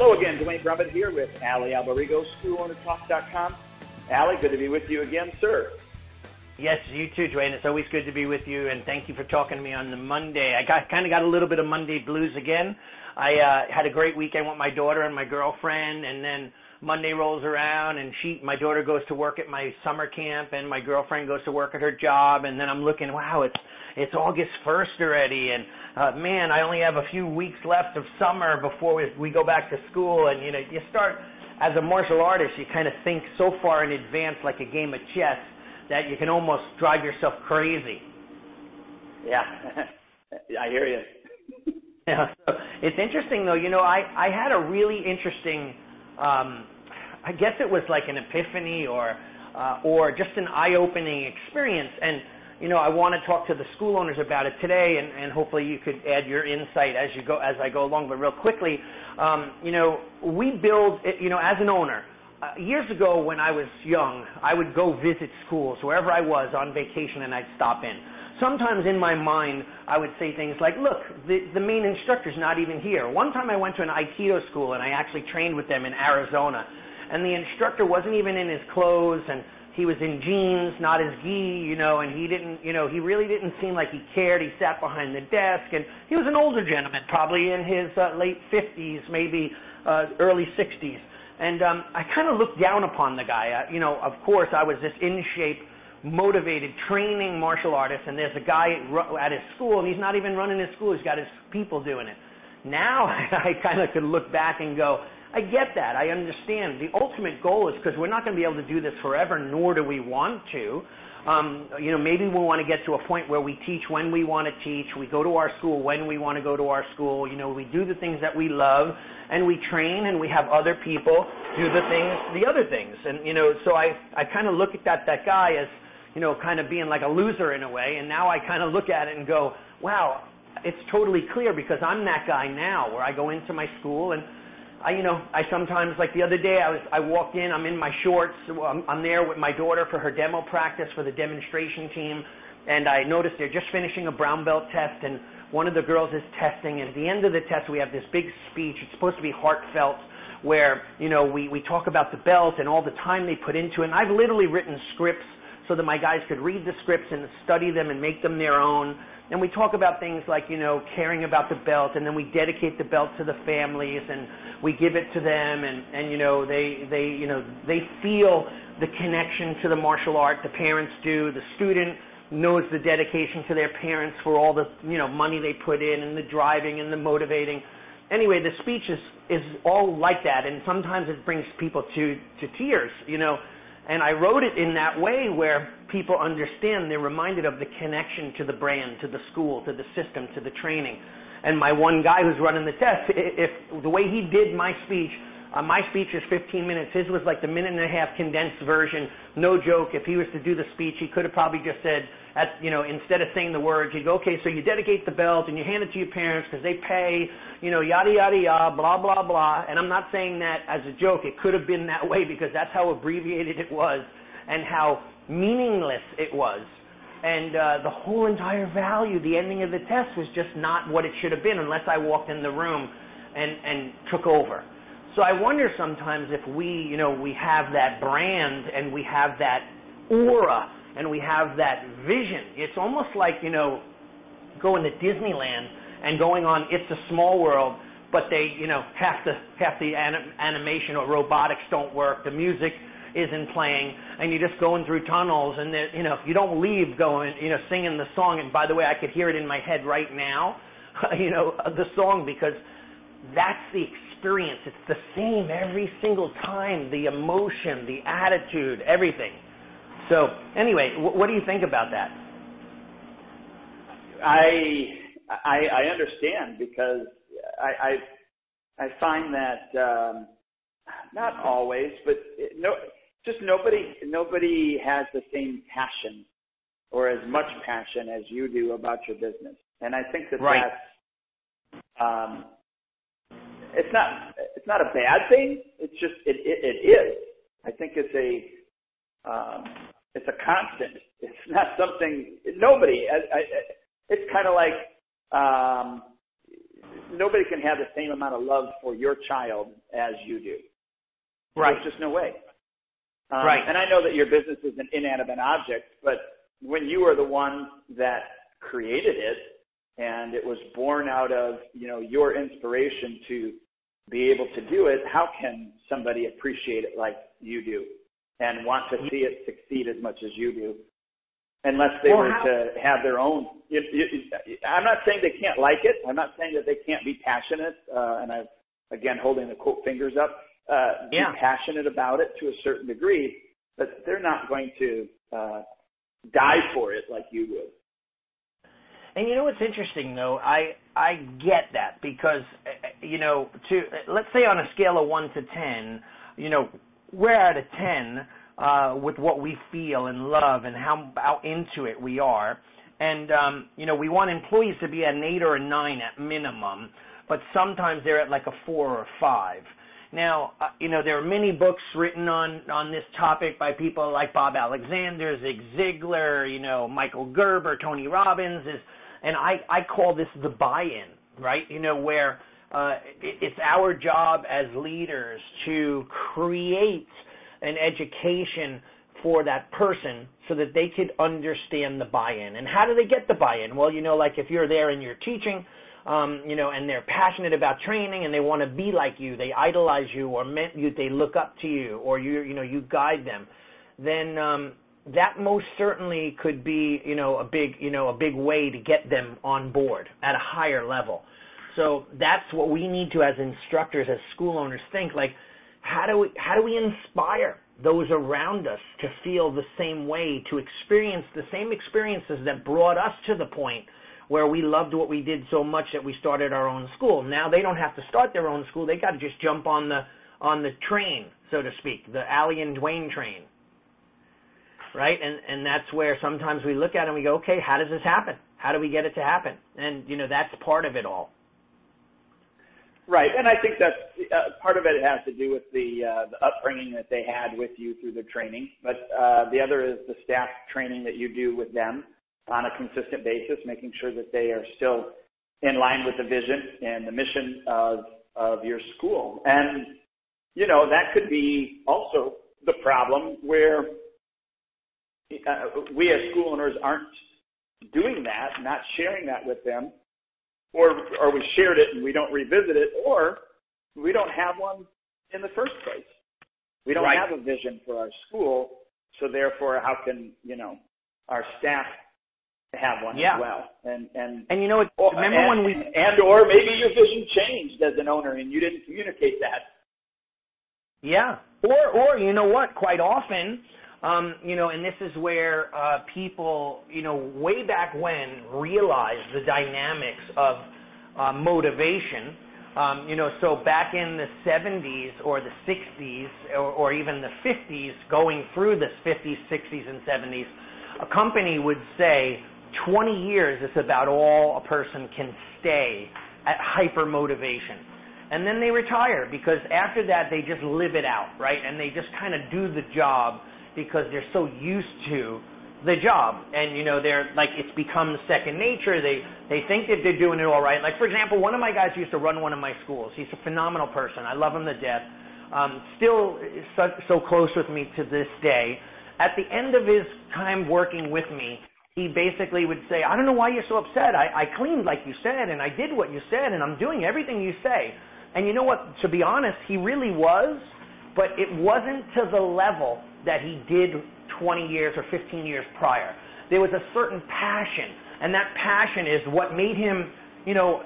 Hello again, Duane Brummett here with Allie Alberigo, SchoolOwnerTalk.com. Allie, good to be with you again, sir. Yes, you too, Duane. It's always good to be with you, and thank you for talking to me on the Monday. I got kind of got a little bit of Monday blues again. I uh, had a great weekend with my daughter and my girlfriend, and then Monday rolls around, and she, my daughter goes to work at my summer camp, and my girlfriend goes to work at her job, and then I'm looking, wow, it's it's August 1st already, and uh, man, I only have a few weeks left of summer before we, we go back to school, and you know, you start as a martial artist, you kind of think so far in advance, like a game of chess, that you can almost drive yourself crazy. Yeah, I hear you. yeah, so it's interesting though. You know, I I had a really interesting, um, I guess it was like an epiphany or uh, or just an eye-opening experience, and you know, I want to talk to the school owners about it today, and, and hopefully you could add your insight as you go as I go along. But real quickly, um, you know, we build, you know, as an owner. Uh, years ago, when I was young, I would go visit schools wherever I was on vacation, and I'd stop in. Sometimes in my mind, I would say things like, "Look, the the main instructor's not even here." One time, I went to an Aikido school, and I actually trained with them in Arizona, and the instructor wasn't even in his clothes, and he was in jeans, not his gi, you know, and he didn't, you know, he really didn't seem like he cared. He sat behind the desk, and he was an older gentleman, probably in his uh, late 50s, maybe uh, early 60s. And um, I kind of looked down upon the guy. Uh, you know, of course, I was this in shape, motivated, training martial artists, and there's a guy at his school, and he's not even running his school. He's got his people doing it. Now I kind of could look back and go, I get that. I understand. The ultimate goal is because we're not going to be able to do this forever, nor do we want to. Um, you know, maybe we want to get to a point where we teach when we want to teach. We go to our school when we want to go to our school. You know, we do the things that we love, and we train, and we have other people do the things, the other things. And you know, so I I kind of look at that that guy as you know, kind of being like a loser in a way. And now I kind of look at it and go, wow, it's totally clear because I'm that guy now, where I go into my school and I, you know, I sometimes, like the other day, I was, I walked in, I'm in my shorts, I'm, I'm there with my daughter for her demo practice for the demonstration team, and I noticed they're just finishing a brown belt test, and one of the girls is testing, and at the end of the test, we have this big speech. It's supposed to be heartfelt, where, you know, we, we talk about the belt and all the time they put into it, and I've literally written scripts so that my guys could read the scripts and study them and make them their own. And we talk about things like, you know, caring about the belt, and then we dedicate the belt to the families, and we give it to them, and, and you know, they, they, you know, they feel the connection to the martial art. The parents do. The student knows the dedication to their parents for all the, you know, money they put in, and the driving, and the motivating. Anyway, the speech is is all like that, and sometimes it brings people to to tears, you know. And I wrote it in that way where people understand they're reminded of the connection to the brand, to the school, to the system, to the training. And my one guy who's running the test, if the way he did my speech, uh, my speech is 15 minutes. His was like the minute and a half condensed version. No joke. If he was to do the speech, he could have probably just said, at, you know, instead of saying the words, he'd go, okay, so you dedicate the belt and you hand it to your parents because they pay, you know, yada, yada, yada, blah, blah, blah. And I'm not saying that as a joke. It could have been that way because that's how abbreviated it was and how meaningless it was. And uh, the whole entire value, the ending of the test was just not what it should have been unless I walked in the room and, and took over. So I wonder sometimes if we, you know, we have that brand and we have that aura and we have that vision. It's almost like, you know, going to Disneyland and going on It's a Small World, but they, you know, half the half the anim- animation or robotics don't work. The music isn't playing, and you're just going through tunnels, and you know, if you don't leave going, you know, singing the song. And by the way, I could hear it in my head right now, you know, the song because that's the experience. It's the same every single time. The emotion, the attitude, everything. So, anyway, what do you think about that? I I, I understand because I, I I find that um, not always, but it, no, just nobody nobody has the same passion or as much passion as you do about your business, and I think that right. that's um, it's not it's not a bad thing. It's just it it, it is. I think it's a um, it's a constant. It's not something nobody. I, I, it's kind of like um, nobody can have the same amount of love for your child as you do. Right. There's just no way. Um, right. And I know that your business is an inanimate object, but when you are the one that created it and it was born out of, you know, your inspiration to be able to do it, how can somebody appreciate it like you do and want to see it succeed as much as you do? Unless they well, were how- to have their own. You, you, I'm not saying they can't like it. I'm not saying that they can't be passionate. Uh, and I'm again holding the quote fingers up. Uh, Yeah. Be passionate about it to a certain degree, but they're not going to uh, die for it like you would. And you know what's interesting though? I I get that because uh, you know to let's say on a scale of one to ten, you know we're at a ten uh, with what we feel and love and how how into it we are, and um, you know we want employees to be at an eight or a nine at minimum, but sometimes they're at like a four or a five. Now, uh, you know, there are many books written on on this topic by people like Bob Alexander, Zig Ziglar, you know, Michael Gerber, Tony Robbins, is, and I I call this the buy-in, right? You know, where uh, it, it's our job as leaders to create an education for that person so that they could understand the buy-in. And how do they get the buy-in? Well, you know, like if you're there and you're teaching um, you know, and they're passionate about training and they want to be like you, they idolize you or you, they look up to you or you, you know, you guide them, then um, that most certainly could be, you know, a big, you know, a big way to get them on board at a higher level. So that's what we need to, as instructors, as school owners, think like, how do we, how do we inspire those around us to feel the same way, to experience the same experiences that brought us to the point where we loved what we did so much that we started our own school. Now they don't have to start their own school; they got to just jump on the on the train, so to speak, the Allie and Duane train, right? And and that's where sometimes we look at it and we go, okay, how does this happen? How do we get it to happen? And you know that's part of it all. Right, and I think that's uh, part of it has to do with the, uh, the upbringing that they had with you through the training, but uh, the other is the staff training that you do with them on a consistent basis, making sure that they are still in line with the vision and the mission of of your school. And you know that could be also the problem where uh, we as school owners aren't doing that, not sharing that with them, or or we shared it and we don't revisit it, or we don't have one in the first place. We don't Right. have a vision for our school, so therefore, how can you know our staff have one Yeah. as well? And and And you know, or- remember and, when we and or maybe your vision changed as an owner and you didn't communicate that. Yeah. Or or you know what? Quite often, you know, and this is where uh, people, you know, way back when realized the dynamics of uh, motivation. Um, you know, so back in the 70s or the 60s or, or even the 50s, going through the 50s, 60s, and 70s, a company would say 20 years is about all a person can stay at hyper motivation and then they retire because after that they just live it out, right? And they just kind of do the job because they're so used to the job, and you know they're like it's become second nature. They they think that they're doing it all right. Like for example, one of my guys used to run one of my schools. He's a phenomenal person. I love him to death. Um, still so, so close with me to this day. At the end of his time working with me, he basically would say, I don't know why you're so upset. I, I cleaned like you said, and I did what you said, and I'm doing everything you say. And you know what? To be honest, he really was, but it wasn't to the level that he did 20 years or 15 years prior. There was a certain passion, and that passion is what made him, you know,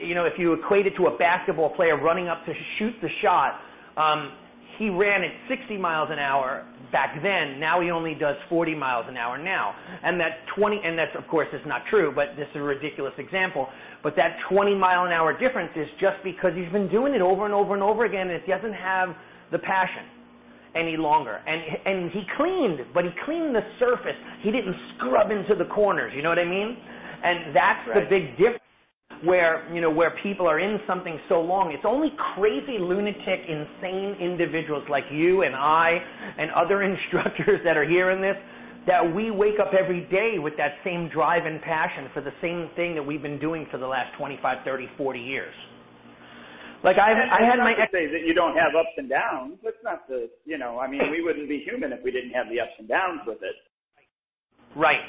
you know, if you equate it to a basketball player running up to shoot the shot, um, he ran at 60 miles an hour back then. Now he only does 40 miles an hour now. And that 20, and that's of course is not true, but this is a ridiculous example. But that 20 mile an hour difference is just because he's been doing it over and over and over again, and it doesn't have the passion any longer. And and he cleaned, but he cleaned the surface. He didn't scrub into the corners. You know what I mean? And that's the big difference where you know where people are in something so long it's only crazy lunatic insane individuals like you and I and other instructors that are hearing this that we wake up every day with that same drive and passion for the same thing that we've been doing for the last 25, 30, 40 years. Like I, I had my to say that you don't have ups and downs. That's not the, you know, I mean, we wouldn't be human if we didn't have the ups and downs with it. Right.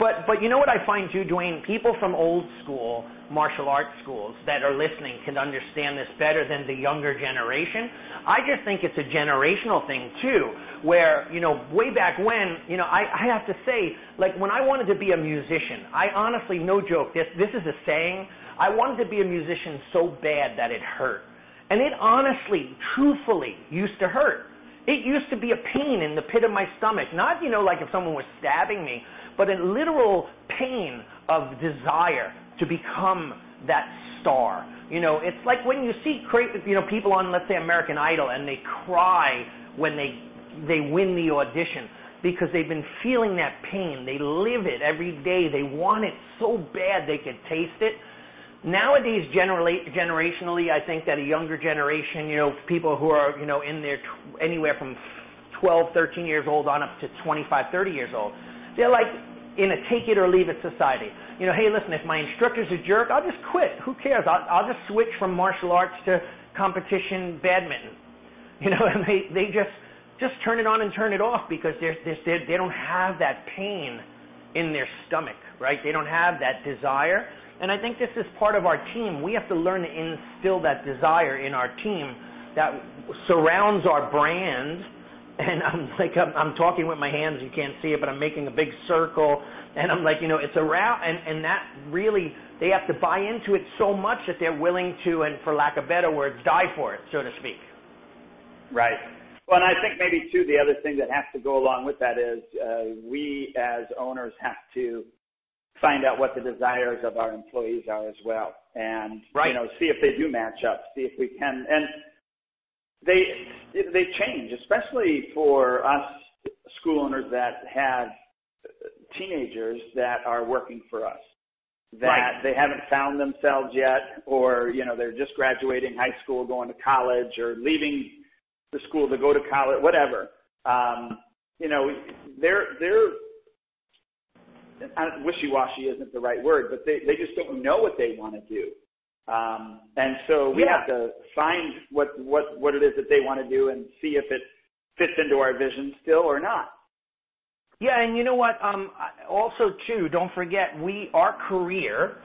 But but you know what I find too, Duane? People from old school martial arts schools that are listening can understand this better than the younger generation. I just think it's a generational thing too, where, you know, way back when, you know, I, I have to say, like when I wanted to be a musician, I honestly, no joke, this this is a saying, I wanted to be a musician so bad that it hurt. And it honestly, truthfully used to hurt. It used to be a pain in the pit of my stomach. Not, you know, like if someone was stabbing me, but a literal pain of desire to become that star. You know, it's like when you see you know people on let's say American Idol and they cry when they they win the audition because they've been feeling that pain. They live it every day. They want it so bad they can taste it. Nowadays, generally, generationally, I think that a younger generation, you know, people who are, you know, in their tw- anywhere from 12, 13 years old on up to 25, 30 years old, they're like in a take it or leave it society. You know, hey, listen, if my instructor's a jerk, I'll just quit. Who cares? I'll, I'll just switch from martial arts to competition badminton. You know, and they they just just turn it on and turn it off because they're, they're, they don't have that pain in their stomach, right? They don't have that desire. And I think this is part of our team. We have to learn to instill that desire in our team that surrounds our brand. And I'm like, I'm, I'm talking with my hands. You can't see it, but I'm making a big circle. And I'm like, you know, it's around, and, and that really, they have to buy into it so much that they're willing to, and for lack of better words, die for it, so to speak. Right. Well, and I think maybe too the other thing that has to go along with that is uh, we as owners have to find out what the desires of our employees are as well, and Right. you know see if they do match up, see if we can, and they they change, especially for us school owners that have teenagers that are working for us that Right. they haven't found themselves yet or you know they're just graduating high school going to college or leaving the school to go to college whatever um you know they're they're wishy-washy isn't the right word but they they just don't know what they want to do um and so we Yeah. have to find what what what it is that they want to do and see if it fits into our vision still or not Yeah, and you know what? Um, also, too, don't forget, we our career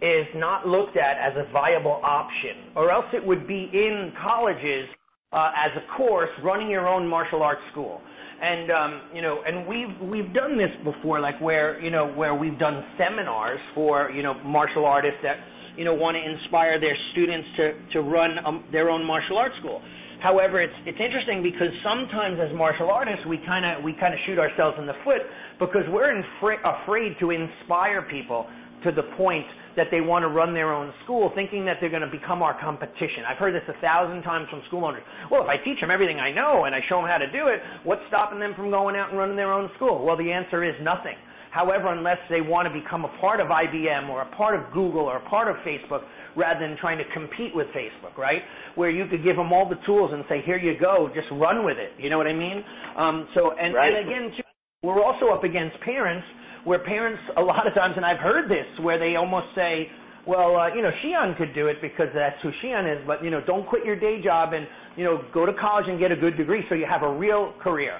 is not looked at as a viable option, or else it would be in colleges uh, as a course, running your own martial arts school. And um, you know, and we've we've done this before, like where you know where we've done seminars for you know martial artists that you know want to inspire their students to to run um, their own martial arts school. However, it's it's interesting because sometimes as martial artists we kind of we kind of shoot ourselves in the foot because we're infra- afraid to inspire people to the point that they want to run their own school, thinking that they're going to become our competition. I've heard this a thousand times from school owners. Well, if I teach them everything I know and I show them how to do it, what's stopping them from going out and running their own school? Well, the answer is nothing. However, unless they want to become a part of IBM or a part of Google or a part of Facebook, rather than trying to compete with Facebook, right? Where you could give them all the tools and say, here you go, just run with it. You know what I mean? Um, so, and, Right. and again, too, we're also up against parents where parents, a lot of times, and I've heard this, where they almost say, well, uh, you know, Shion could do it because that's who Shion is, but, you know, don't quit your day job and, you know, go to college and get a good degree so you have a real career.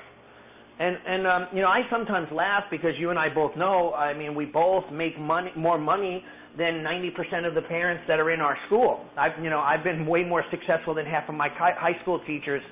And and um, you know, I sometimes laugh because you and I both know. I mean, we both make money, more money than 90% of the parents that are in our school. I've you know, I've been way more successful than half of my high school teachers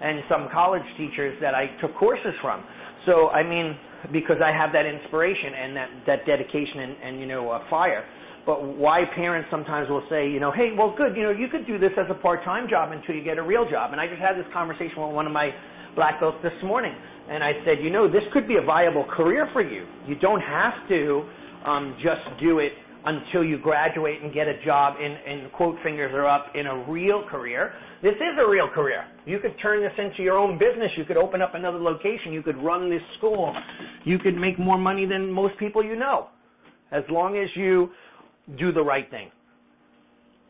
and some college teachers that I took courses from. So I mean, because I have that inspiration and that that dedication and, and you know uh, fire. But why parents sometimes will say, you know, hey, well, good, you know, you could do this as a part-time job until you get a real job. And I just had this conversation with one of my black belts this morning, and I said, you know, this could be a viable career for you. You don't have to um, just do it until you graduate and get a job in, in quote fingers are up in a real career. This is a real career. You could turn this into your own business. You could open up another location. You could run this school. You could make more money than most people you know, as long as you do the right thing.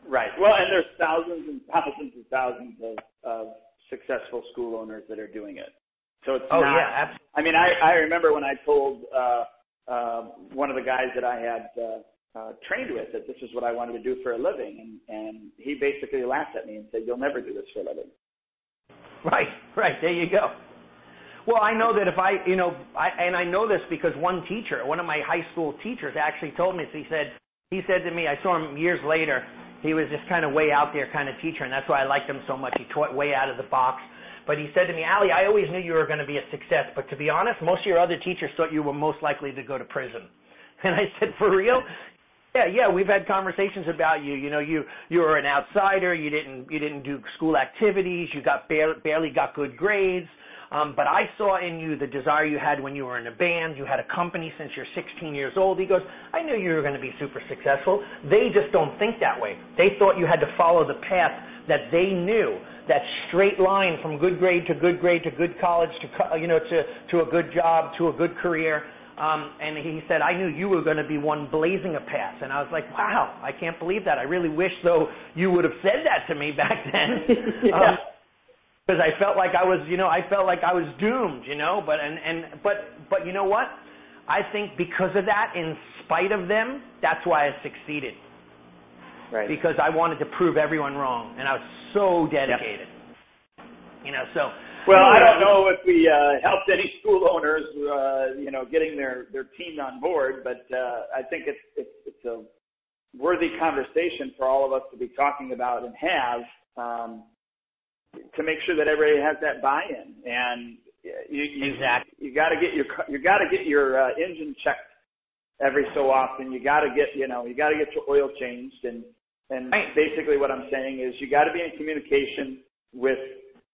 Right. Well, and there's thousands and thousands and thousands of, of successful school owners that are doing it. So it's oh not. yeah, absolutely. I mean, I I remember when I told uh, uh, one of the guys that I had uh, uh, trained with that this is what I wanted to do for a living, and and he basically laughed at me and said, "You'll never do this for a living." Right, right. There you go. Well, I know that if I, you know, I, and I know this because one teacher, one of my high school teachers, actually told me. He said, he said to me, I saw him years later. He was just kind of way out there kind of teacher, and that's why I liked him so much. He taught way out of the box. But he said to me, Allie, I always knew you were going to be a success, but to be honest, most of your other teachers thought you were most likely to go to prison. And I said, for real? Yeah, yeah, we've had conversations about you. You know, you you were an outsider. You didn't you didn't do school activities. You got barely, barely got good grades. Um, but I saw in you the desire you had when you were in a band. You had a company since you're 16 years old. He goes, I knew you were going to be super successful. They just don't think that way. They thought you had to follow the path that they knew, that straight line from good grade to good grade to good college to you know to to a good job to a good career. Um, and he said, I knew you were going to be one blazing a path. And I was like, wow, I can't believe that. I really wish, though, you would have said that to me back then. yeah. um, because I felt like I was, you know, I felt like I was doomed, you know. But and and but but you know what? I think because of that, in spite of them, that's why I succeeded. Right. Because I wanted to prove everyone wrong, and I was so dedicated. Yep. You know, so. Well, I don't know if we uh, helped any school owners, uh, you know, getting their their team on board, but uh, I think it's it's it's a worthy conversation for all of us to be talking about and have. Um, to make sure that everybody has that buy-in and you you, exactly. you got to get your you got to get your uh, engine checked every so often. You got to get you know you got to get your oil changed and and right. basically what I'm saying is you got to be in communication with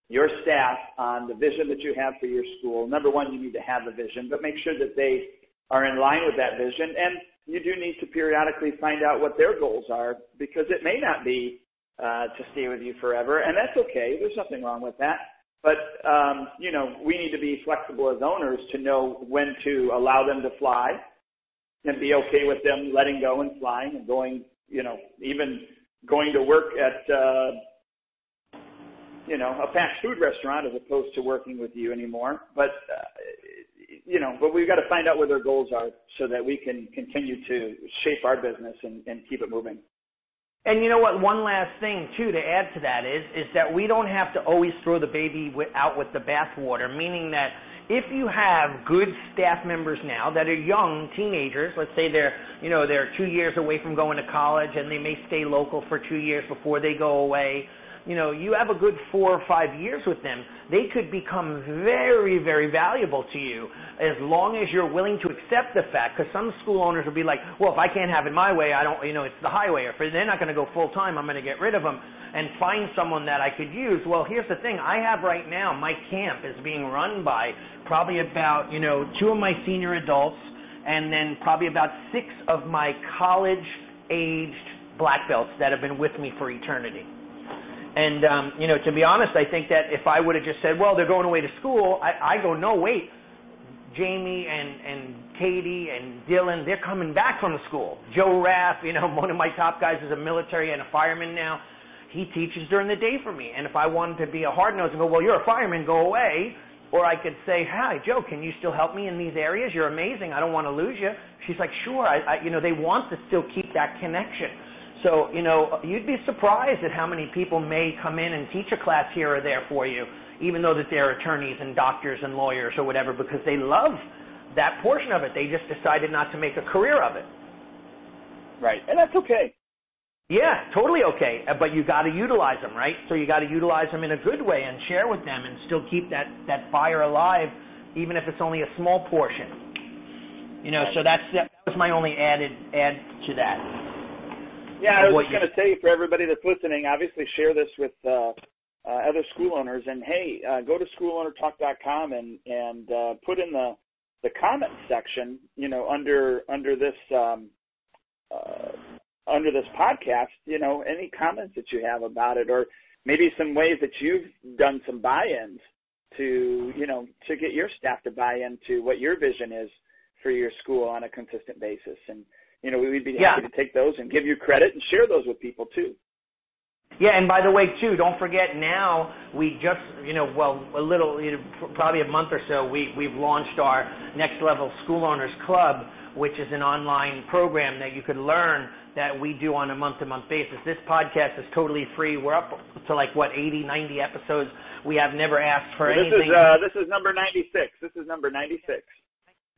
your staff on the vision that you have for your school. Number one, you need to have a vision, but make sure that they are in line with that vision. And you do need to periodically find out what their goals are because it may not be uh, to stay with you forever, and that's okay. There's nothing wrong with that. But um, you know, we need to be flexible as owners to know when to allow them to fly, and be okay with them letting go and flying and going. You know, even going to work at uh, you know a fast food restaurant as opposed to working with you anymore. But uh, you know, but we've got to find out where their goals are so that we can continue to shape our business and, and keep it moving. And you know what? One last thing too to add to that is is that we don't have to always throw the baby out with the bathwater. Meaning that if you have good staff members now that are young teenagers, let's say they're you know they're two years away from going to college and they may stay local for two years before they go away you know, you have a good four or five years with them, they could become very, very valuable to you as long as you're willing to accept the fact. Because some school owners will be like, well, if I can't have it my way, I don't, you know, it's the highway. Or if they're not going to go full time, I'm going to get rid of them and find someone that I could use. Well, here's the thing: I have right now my camp is being run by probably about, you know, two of my senior adults and then probably about six of my college aged black belts that have been with me for eternity. And um, you know, to be honest, I think that if I would have just said, "Well, they're going away to school," I, I go, "No, wait." Jamie and and Katie and Dylan, they're coming back from the school. Joe Raff, you know, one of my top guys is a military and a fireman now. He teaches during the day for me. And if I wanted to be a hard nose and go, "Well, you're a fireman, go away," or I could say, "Hi, Joe, can you still help me in these areas? You're amazing. I don't want to lose you." She's like, "Sure." I, I you know, they want to still keep that connection. So, you know, you'd be surprised at how many people may come in and teach a class here or there for you, even though that they're attorneys and doctors and lawyers or whatever, because they love that portion of it. They just decided not to make a career of it. Right. And that's okay. Yeah, totally okay. Uh, but you got to utilize them, right? So you got to utilize them in a good way and share with them and still keep that that fire alive, even if it's only a small portion. You know, so that's that was my only added add to that. Yeah, I was just going to say for everybody that's listening, obviously share this with uh, uh, other school owners, and hey, uh, go to schoolownertalk.com and and uh, put in the the comment section, you know, under under this um, uh, under this podcast, you know, any comments that you have about it, or maybe some ways that you've done some buy-ins to, you know, to get your staff to buy into what your vision is for your school on a consistent basis, and you know, we'd be happy yeah. to take those and give you credit and share those with people too. Yeah, and by the way, too, don't forget now we just, you know, well, a little, you know, probably a month or so, we we've launched our Next Level School Owners Club, which is an online program that you could learn that we do on a month-to-month basis. This podcast is totally free. We're up to like what 80, 90 episodes. We have never asked for well, this anything. Is, uh, this is number 96. This is number 96.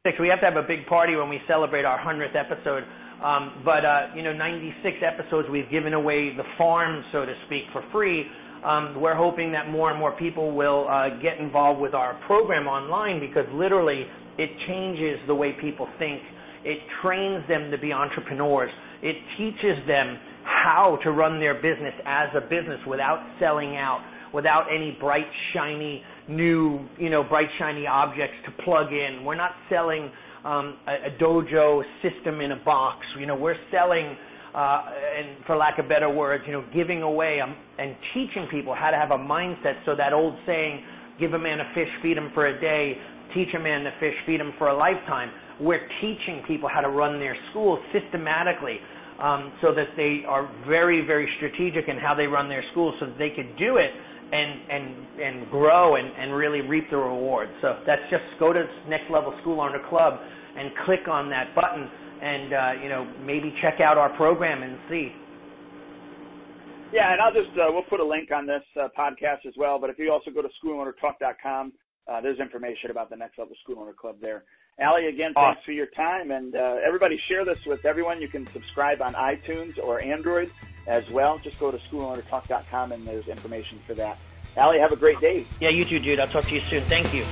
We have to have a big party when we celebrate our 100th episode. Um, but uh, you know, 96 episodes we've given away the farm, so to speak, for free. Um, we're hoping that more and more people will uh, get involved with our program online because literally it changes the way people think. It trains them to be entrepreneurs. It teaches them how to run their business as a business without selling out, without any bright, shiny, new, you know, bright, shiny objects to plug in. We're not selling um, a, a dojo system in a box. You know, we're selling, uh, and for lack of better words, you know, giving away um, and teaching people how to have a mindset. So that old saying, "Give a man a fish, feed him for a day. Teach a man to fish, feed him for a lifetime." We're teaching people how to run their schools systematically. Um, so that they are very, very strategic in how they run their schools, so that they could do it and and and grow and, and really reap the rewards. So that's just go to Next Level School Owner Club and click on that button and uh, you know maybe check out our program and see. Yeah, and I'll just uh, we'll put a link on this uh, podcast as well. But if you also go to schoolownertalk.com, uh, there's information about the Next Level School Owner Club there. Allie, again, thanks for your time, and uh, everybody share this with everyone. You can subscribe on iTunes or Android as well. Just go to schoolownertalk.com and there's information for that. Allie, have a great day. Yeah, you too, dude. I'll talk to you soon. Thank you.